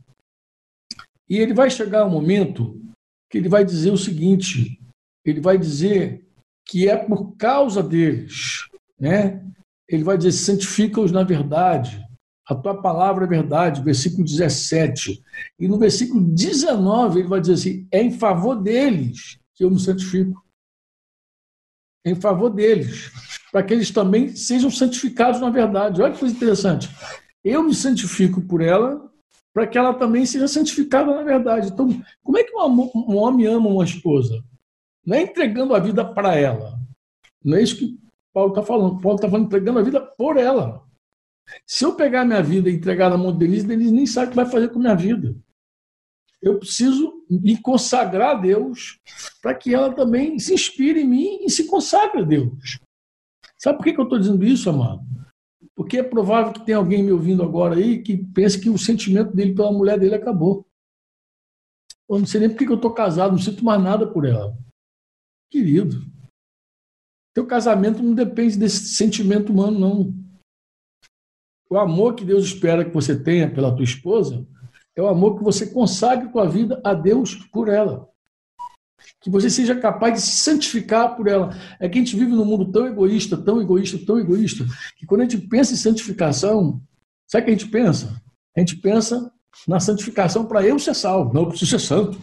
e ele vai chegar um momento que ele vai dizer o seguinte: ele vai dizer que é por causa deles, né? Ele vai dizer: santifica-os na verdade, a tua palavra é verdade, versículo 17. E no versículo 19 ele vai dizer assim: é em favor deles que eu me santifico. É em favor deles, para que eles também sejam santificados na verdade. Olha que coisa interessante. Eu me santifico por ela, para que ela também seja santificada na verdade. Então, como é que um homem ama uma esposa? Não é entregando a vida para ela. Não é isso que Paulo está falando. Paulo está falando entregando a vida por ela. Se eu pegar minha vida e entregar na mão deles, eles nem sabem o que vai fazer com minha vida. Eu preciso me consagrar a Deus para que ela também se inspire em mim e se consagre a Deus. Sabe por que eu estou dizendo isso, amado? Porque é provável que tenha alguém me ouvindo agora aí que pense que o sentimento dele pela mulher dele acabou. Eu não sei nem por que eu estou casado, não sinto mais nada por ela. Querido, teu casamento não depende desse sentimento humano, não. O amor que Deus espera que você tenha pela tua esposa é o amor que você consagre tua vida a Deus por ela. Que você seja capaz de se santificar por ela. É que a gente vive num mundo tão egoísta, tão egoísta, tão egoísta, que quando a gente pensa em santificação, sabe o que a gente pensa? A gente pensa na santificação para eu ser salvo. Não, eu preciso ser santo.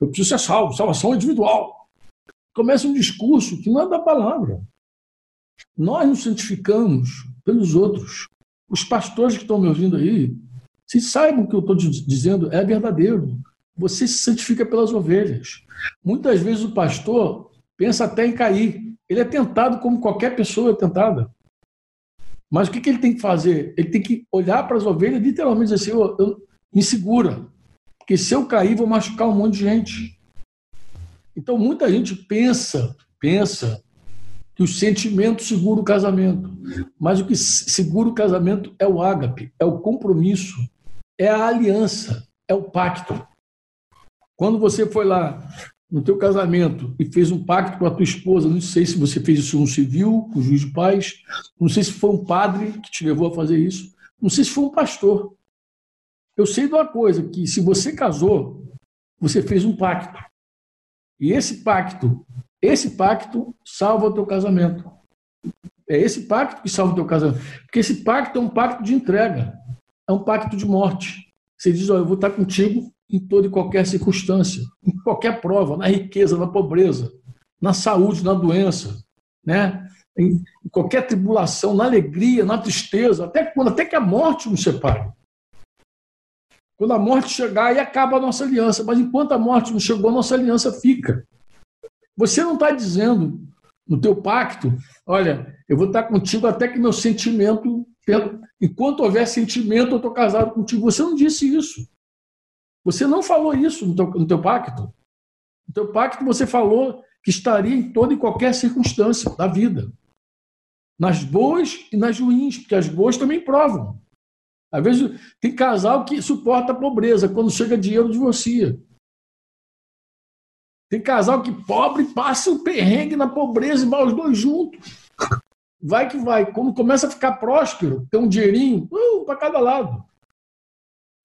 Eu preciso ser salvo. Salvação individual. Começa um discurso que não é da palavra. Nós nos santificamos pelos outros os pastores que estão me ouvindo aí, se saibam que eu estou dizendo é verdadeiro. Você se santifica pelas ovelhas. Muitas vezes o pastor pensa até em cair. Ele é tentado como qualquer pessoa é tentada. Mas o que, que ele tem que fazer? Ele tem que olhar para as ovelhas e literalmente dizer assim: oh, eu, me segura, porque se eu cair, vou machucar um monte de gente. Então, muita gente pensa, pensa que o sentimento segura o casamento. Mas o que segura o casamento é o ágape, é o compromisso, é a aliança, é o pacto. Quando você foi lá no teu casamento e fez um pacto com a tua esposa, não sei se você fez isso no civil, com o juiz de paz, não sei se foi um padre que te levou a fazer isso, não sei se foi um pastor. Eu sei de uma coisa, que se você casou, você fez um pacto. E esse pacto esse pacto salva o teu casamento. É esse pacto que salva o teu casamento. Porque esse pacto é um pacto de entrega. É um pacto de morte. Você diz, olha, eu vou estar contigo em toda e qualquer circunstância, em qualquer prova, na riqueza, na pobreza, na saúde, na doença, né? em qualquer tribulação, na alegria, na tristeza, até quando até que a morte nos separe. Quando a morte chegar, aí acaba a nossa aliança. Mas enquanto a morte não chegou, a nossa aliança fica. Você não está dizendo no teu pacto, olha, eu vou estar contigo até que meu sentimento, enquanto houver sentimento, eu estou casado contigo. Você não disse isso. Você não falou isso no teu, no teu pacto. No teu pacto você falou que estaria em toda e qualquer circunstância da vida. Nas boas e nas ruins, porque as boas também provam. Às vezes tem casal que suporta a pobreza, quando chega dinheiro divorcia. Tem casal que pobre passa o perrengue na pobreza e vai os dois juntos. vai que vai. Quando começa a ficar próspero, tem um dinheirinho uh, para cada lado.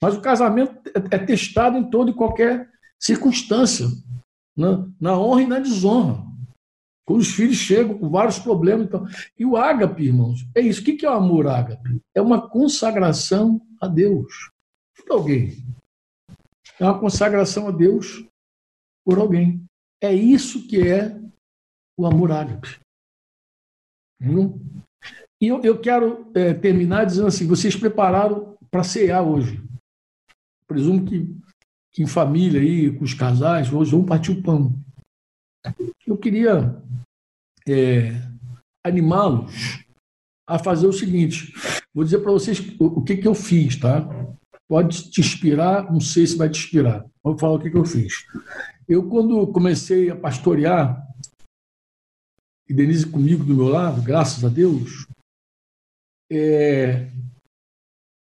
Mas o casamento é, é testado em toda e qualquer circunstância, na, na honra e na desonra. Quando os filhos chegam com vários problemas. Então... E o ágape, irmãos, é isso. O que é o amor ágape? É uma consagração a Deus por alguém. É uma consagração a Deus por alguém. É isso que é o amor ágape. Hum? E eu, eu quero é, terminar dizendo assim: vocês prepararam para cear hoje. Presumo que, que em família, aí, com os casais, hoje vão partir o pão. Eu queria é, animá-los a fazer o seguinte: vou dizer para vocês o, o, que, que eu fiz, tá? Pode te inspirar, não sei se vai te inspirar. Vou falar o que, que eu fiz. Eu, quando comecei a pastorear, e Denise comigo do meu lado, graças a Deus, é,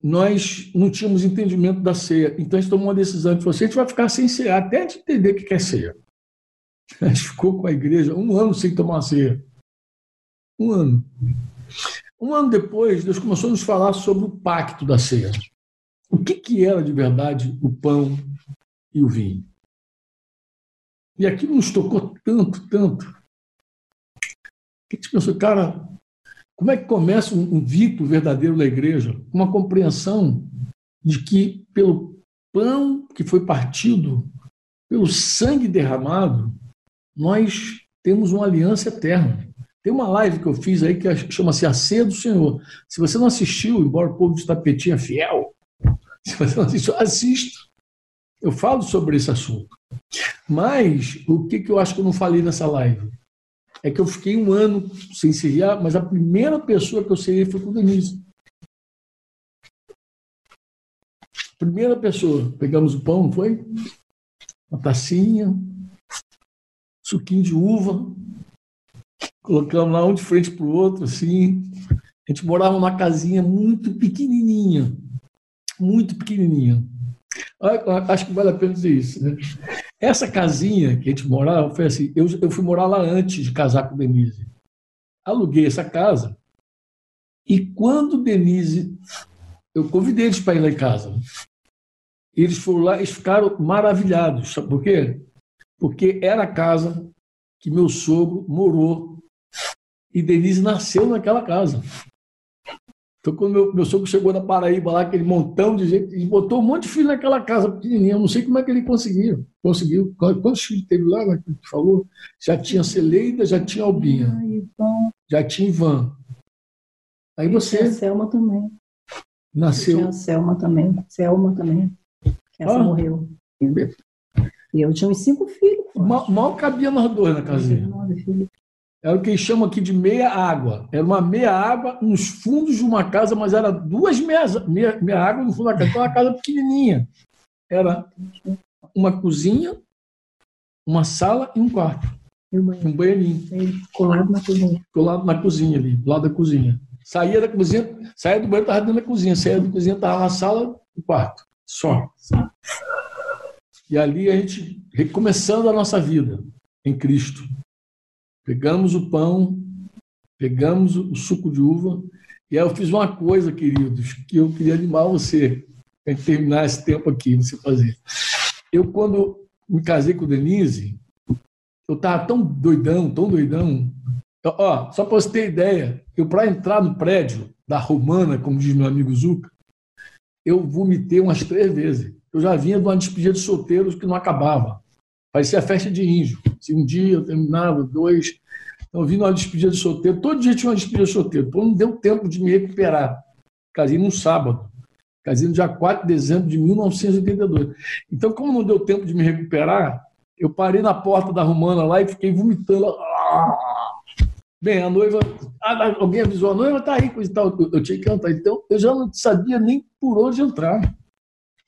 nós não tínhamos entendimento da ceia. Então a gente tomou uma decisão de você, a gente vai ficar sem ceia, até de entender o que é ceia. A gente ficou com a igreja um ano sem tomar ceia. Um ano. Um ano depois, Deus começou a nos falar sobre o pacto da ceia. O que, que era de verdade o pão e o vinho? E aquilo nos tocou tanto, tanto. Que a gente pensou, cara, como é que começa um, um vínculo verdadeiro da igreja? Uma compreensão de que pelo pão que foi partido, pelo sangue derramado, nós temos uma aliança eterna. Tem uma live que eu fiz aí que chama-se A Ceia do Senhor. Se você não assistiu, embora o povo de Tapetinha é fiel, assista. Eu falo sobre esse assunto. Mas o que, que eu acho que eu não falei nessa live? É que eu fiquei um ano sem seriar, mas a primeira pessoa que eu seriei foi com o Denise. Primeira pessoa. Pegamos o pão, não foi? Uma tacinha, suquinho de uva, colocamos lá um de frente para o outro, assim. A gente morava numa casinha muito pequenininha, muito pequenininha. Acho que vale a pena dizer isso. Né? Essa casinha que a gente morava foi assim: eu, eu fui morar lá antes de casar com Denise. Aluguei essa casa. E quando Denise. Eu convidei eles para ir lá em casa. Eles foram lá e ficaram maravilhados. Sabe por quê? Porque era a casa que meu sogro morou. E Denise nasceu naquela casa. Então, quando meu, meu sogro chegou na Paraíba, lá, aquele montão de gente, ele botou um monte de filho naquela casa pequenininha. Eu não sei como é que ele conseguiu. Conseguiu. Quantos filhos teve lá, né, que falou? Já tinha Celeida, já tinha Albinha. Ah, já tinha Ivan. Aí você. a Selma também. Nasceu. Tinha a Selma também. Selma também. Essa ah. morreu. E eu tinha uns cinco filhos. Mal, mal cabia nós dois na casinha. Era o que eles chamam aqui de meia água. Era uma meia água nos fundos de uma casa, mas era duas meias, meia, meia água no fundo da casa. Então, uma casa pequenininha. Era uma cozinha, uma sala e um quarto. E um banheirinho. Colado na cozinha. Colado na cozinha ali, do lado da cozinha. Saía da cozinha, saía do banheiro, estava dentro da cozinha. Saía da cozinha, estava na sala e quarto. Só. E ali a gente recomeçando a nossa vida em Cristo. Pegamos o pão, pegamos o suco de uva, e aí eu fiz uma coisa, queridos, que eu queria animar você para terminar esse tempo aqui, você fazer. Eu, quando me casei com Denise, eu estava tão doidão, tão doidão. ó, só para você ter ideia, eu, para entrar no prédio da Romana, como diz meu amigo Zuca, eu vomitei umas três vezes. Eu já vinha de uma despedida de solteiros que não acabava. Parecia festa de índio. Se um dia eu terminava, dois. Então, vim numa despedida de solteiro. Todo dia tinha uma despedida de solteiro. Então, não deu tempo de me recuperar. Casei num sábado. Casei no dia 4 de dezembro de 1982. Então, como não deu tempo de me recuperar, eu parei na porta da Romana lá e fiquei vomitando. Bem, a noiva. Ah, alguém avisou, a noiva está aí, coisa e tal. Eu tinha que entrar. Então, eu já não sabia nem por onde entrar.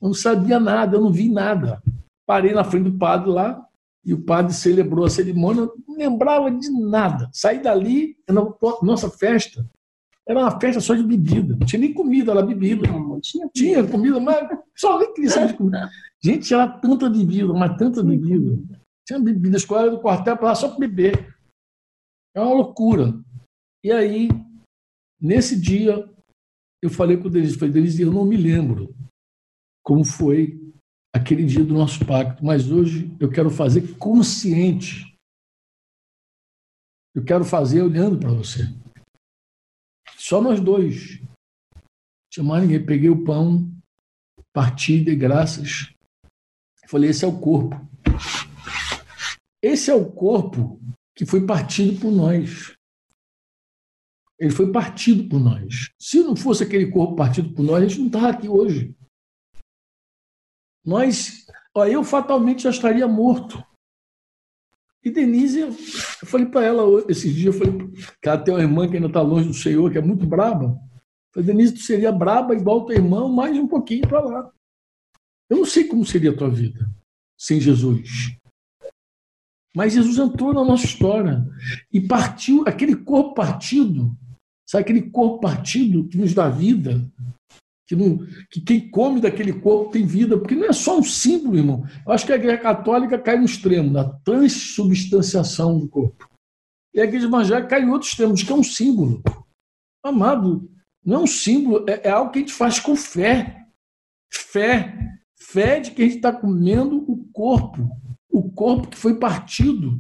Eu não sabia nada, eu não vi nada. Parei na frente do padre lá e o padre celebrou a cerimônia, não lembrava de nada. Saí dali, nossa festa era uma festa só de bebida. Não tinha nem comida, era bebida. Não, tinha, tinha comida, mas só saber de comida. Gente, era tanta bebida, mas tanta bebida. Tinha bebida, escola do quartel para lá só para beber. É uma loucura. E aí, nesse dia, eu falei com o Denise, falei, Denise, eu não me lembro como foi aquele dia do nosso pacto, mas hoje eu quero fazer consciente. Eu quero fazer olhando para você. Só nós dois. Mais ninguém. Peguei o pão, parti, de graças. Falei, esse é o corpo. Esse é o corpo que foi partido por nós. Ele foi partido por nós. Se não fosse aquele corpo partido por nós, a gente não estava aqui hoje. Nós, ó, eu fatalmente já estaria morto. E Denise, eu falei para ela esses dias, eu falei que ela tem uma irmã que ainda está longe do Senhor, que é muito braba. Eu falei, Denise, tu seria braba igual tua irmã, mais um pouquinho para lá. Eu não sei como seria a tua vida sem Jesus. Mas Jesus entrou na nossa história e partiu, aquele corpo partido, sabe aquele corpo partido que nos dá vida, que, não, que quem come daquele corpo tem vida, porque não é só um símbolo, irmão. Eu acho que a igreja católica cai no extremo, na transubstanciação do corpo. E a igreja evangélica cai em outro extremo, que é um símbolo. Amado, não é um símbolo, é, é algo que a gente faz com fé. Fé. Fé de que a gente está comendo o corpo o corpo que foi partido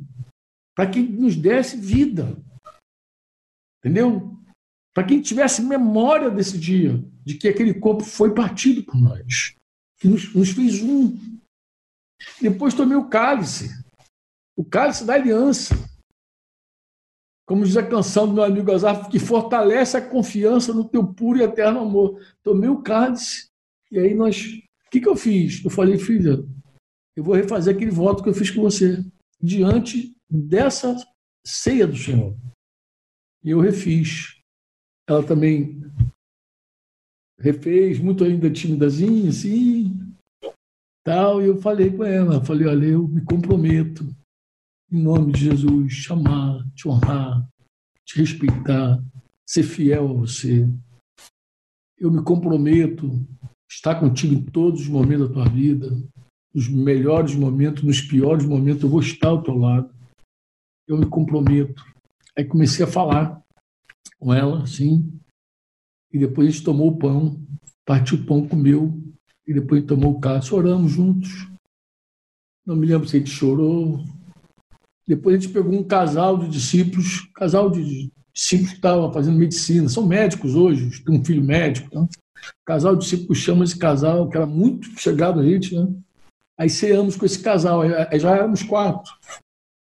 para que nos desse vida. Entendeu? Para que tivesse memória desse dia, de que aquele corpo foi partido por nós, que nos, nos fez um. Depois tomei o cálice, o cálice da aliança. Como diz a canção do meu amigo Azar, que fortalece a confiança no teu puro e eterno amor. Tomei o cálice, e aí nós. O que, que eu fiz? Eu falei, filha, eu vou refazer aquele voto que eu fiz com você diante dessa ceia do Senhor. E eu refiz. Ela também refez, muito ainda timidazinha, assim, tal, e eu falei com ela, falei, olha, eu me comprometo, em nome de Jesus, chamar, te honrar, te respeitar, ser fiel a você. Eu me comprometo estar contigo em todos os momentos da tua vida, nos melhores momentos, nos piores momentos, eu vou estar ao teu lado. Eu me comprometo. Aí comecei a falar com ela, assim, e depois a gente tomou o pão, partiu o pão, comeu, e depois tomou o cálice. Oramos juntos. Não me lembro se a gente chorou. Depois a gente pegou um casal de discípulos, casal de discípulos que estavam fazendo medicina, são médicos hoje, tem um filho médico. Então, casal de discípulos chama esse casal, que era muito chegado a gente, né? Aí ceamos com esse casal, aí já éramos quatro.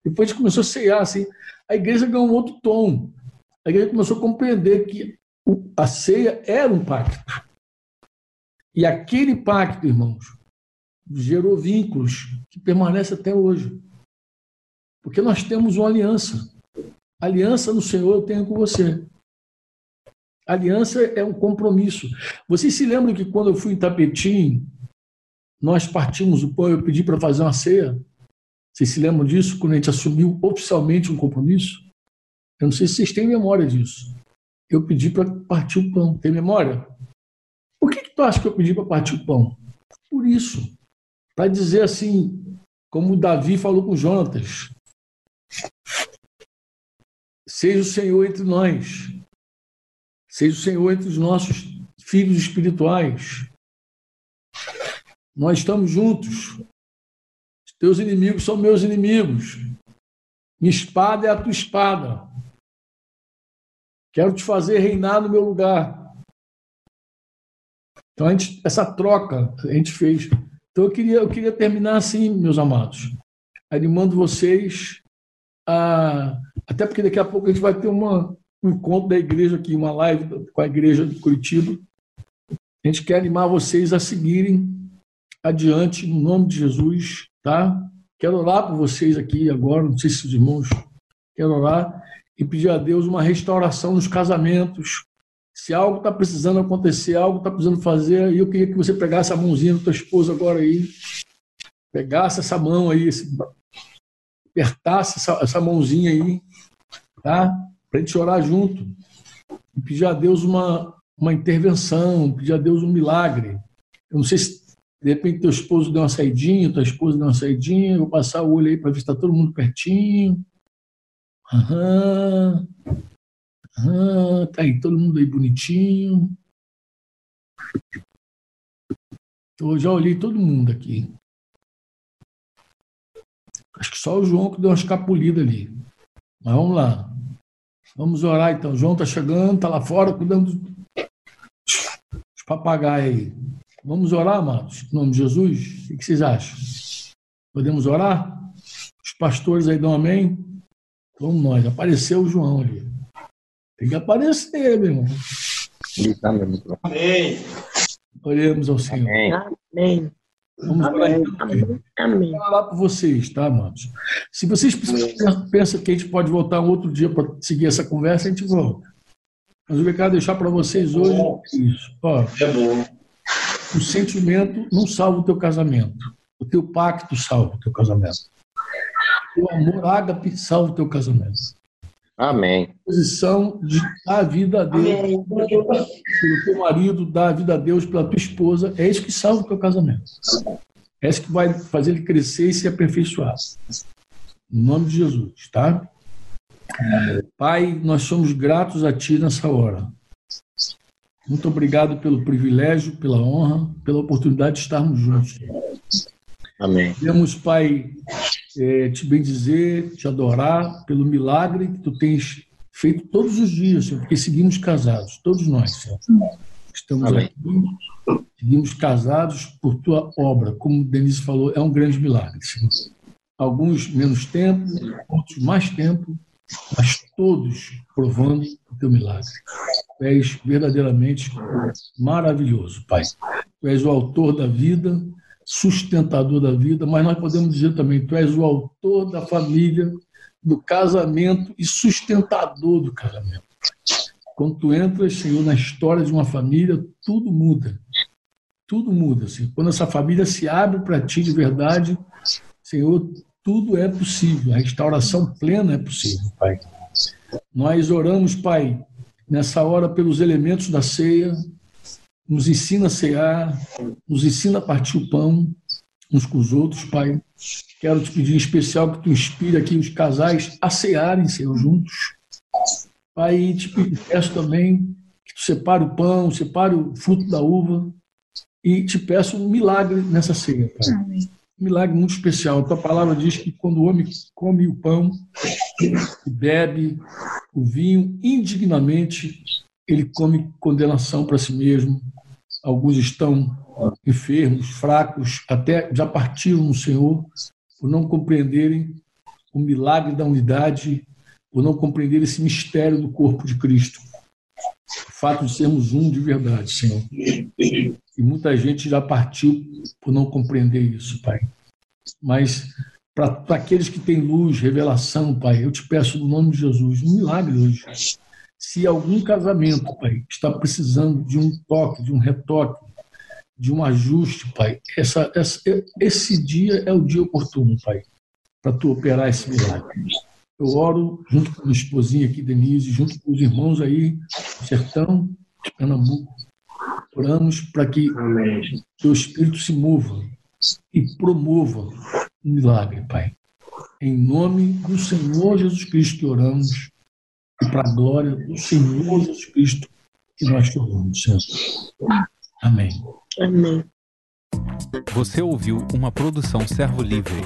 Depois a gente começou a cear, assim. A igreja ganhou um outro tom. A igreja começou a compreender que a ceia era um pacto. E aquele pacto, irmãos, gerou vínculos que permanecem até hoje. Porque nós temos uma aliança. aliança no Senhor eu tenho com você. aliança é um compromisso. Vocês se lembram que quando eu fui em Tapetim, nós partimos o pão, eu pedi para fazer uma ceia. Vocês se lembram disso, quando a gente assumiu oficialmente um compromisso? Eu não sei se vocês têm memória disso. Eu pedi para partir o pão. Tem memória? Por que, que tu acha que eu pedi para partir o pão? Por isso. Para dizer assim, como Davi falou com Jonatas: Seja o Senhor entre nós, seja o Senhor entre os nossos filhos espirituais. Nós estamos juntos. Os teus inimigos são meus inimigos. Minha espada é a tua espada. Quero te fazer reinar no meu lugar. Então, gente, essa troca a gente fez. Então, eu queria, eu queria terminar assim, meus amados, animando vocês a. Até porque daqui a pouco a gente vai ter uma, um encontro da igreja aqui, uma live com a igreja de Curitiba. A gente quer animar vocês a seguirem adiante, no nome de Jesus, tá? Quero orar por vocês aqui agora, não sei se os irmãos quero orar e pedir a Deus uma restauração nos casamentos. Se algo está precisando acontecer, algo está precisando fazer, eu queria que você pegasse a mãozinha da tua esposa agora aí, pegasse essa mão aí, apertasse essa, essa mãozinha aí, tá? Para a gente orar junto e pedir a Deus uma, uma intervenção, pedir a Deus um milagre. Eu não sei se de repente, teu esposo deu uma saidinha, tua esposa deu uma saidinha, vou passar o olho aí para ver se está todo mundo pertinho. Aham. Ah, tá aí, todo mundo aí bonitinho. Eu já olhei todo mundo aqui. Acho que só o João que deu uma escapulida ali. Mas vamos lá. Vamos orar então. O João está chegando, está lá fora cuidando dos papagaios aí. Vamos orar, amados? Em nome de Jesus? O que vocês acham? Podemos orar? Os pastores aí dão amém? Vamos nós. Apareceu o João ali. Tem que aparecer, meu irmão. Amém. Oremos ao Senhor. Amém. Vamos orar então. Amém. Amém. Vou falar para vocês, tá, amados? Se vocês pensam que a gente pode voltar um outro dia para seguir essa conversa, a gente volta. Mas eu quero deixar para vocês hoje é isso. Ó, É bom. o sentimento não salva o teu casamento. O teu pacto salva o teu casamento. O amor ágape salva o teu casamento. Amém. A posição de dar a vida a Deus pelo teu marido, dar a vida a Deus pela tua esposa, é isso que salva o teu casamento. É isso que vai fazer ele crescer e se aperfeiçoar. Em nome de Jesus, tá? Pai, nós somos gratos a Ti nessa hora. Muito obrigado pelo privilégio, pela honra, pela oportunidade de estarmos juntos. Amém. Queremos, Pai, eh, te bendizer, te adorar pelo milagre que tu tens feito todos os dias, Senhor, porque seguimos casados, todos nós, Senhor. Estamos Amém. aqui, seguimos casados por tua obra. Como Denise falou, é um grande milagre, Senhor. Alguns menos tempo, outros mais tempo, mas todos provando o teu milagre. Tu és verdadeiramente maravilhoso, Pai. Tu és o autor da vida, sustentador da vida, mas nós podemos dizer também, tu és o autor da família, do casamento e sustentador do casamento. Quando tu entras, Senhor, na história de uma família, tudo muda. Tudo muda. Quando essa família se abre para ti de verdade, Senhor, tudo é possível. A restauração plena é possível, Pai. Nós oramos, Pai, nessa hora pelos elementos da ceia, nos ensina a cear, nos ensina a partir o pão uns com os outros, Pai. Quero te pedir em especial que tu inspire aqui os casais a cearem, Senhor, juntos. Pai, te peço também que tu separe o pão, separe o fruto da uva e te peço um milagre nessa ceia, Pai. Um milagre muito especial. A tua palavra diz que quando o homem come o pão e bebe o vinho indignamente, ele come condenação para si mesmo. Alguns estão enfermos, fracos, até já partiram no Senhor por não compreenderem o milagre da unidade, por não compreender esse mistério do corpo de Cristo. O fato de sermos um de verdade, Senhor. E muita gente já partiu por não compreender isso, Pai. Mas para aqueles que têm luz, revelação, Pai, eu te peço no nome de Jesus, um milagre hoje. Se algum casamento, Pai, está precisando de um toque, de um retoque, de um ajuste, Pai, essa, essa, esse dia é o dia oportuno, Pai, para tu operar esse milagre. Eu oro junto com a minha esposinha aqui, Denise, junto com os irmãos aí do sertão de Pernambuco. Oramos para que o teu espírito se mova e promova um milagre, Pai. Em nome do Senhor Jesus Cristo que oramos e para a glória do Senhor Jesus Cristo que nós te oramos, Senhor. Amém. Amém. Você ouviu uma produção Servo Livre.